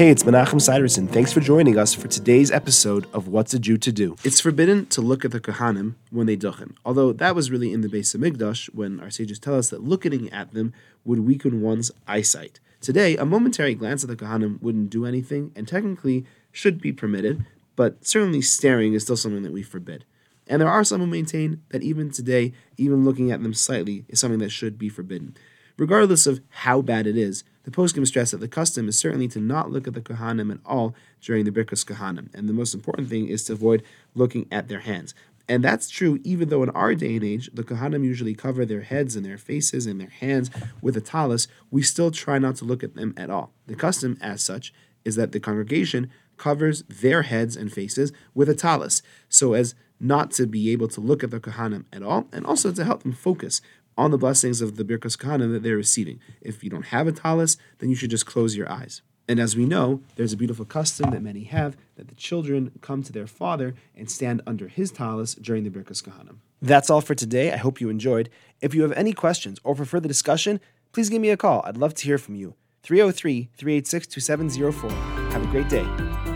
Hey, it's Menachem Siderson. Thanks for joining us for today's episode of What's a Jew to Do. It's forbidden to look at the Kohanim when they duchen, although that was really in the Beis Hamikdash when our sages tell us that looking at them would weaken one's eyesight. Today, a momentary glance at the Kohanim wouldn't do anything and technically should be permitted, but certainly staring is still something that we forbid. And there are some who maintain that even today, even looking at them slightly is something that should be forbidden. Regardless of how bad it is, the poskim stress that the custom is certainly to not look at the Kohanim at all during the Birkas Kohanim. And the most important thing is to avoid looking at their hands. And that's true even though in our day and age, the Kohanim usually cover their heads and their faces and their hands with a talis, we still try not to look at them at all. The custom, as such, is that the congregation covers their heads and faces with a talis, so as not to be able to look at the Kohanim at all, and also to help them focus on the blessings of the Birkas Kohanim that they're receiving. If you don't have a talis, then you should just close your eyes. And as we know, there's a beautiful custom that many have that the children come to their father and stand under his talis during the Birkas Kohanim. That's all for today. I hope you enjoyed. If you have any questions or for further discussion, please give me a call. I'd love to hear from you. 303 386 2704. Have a great day.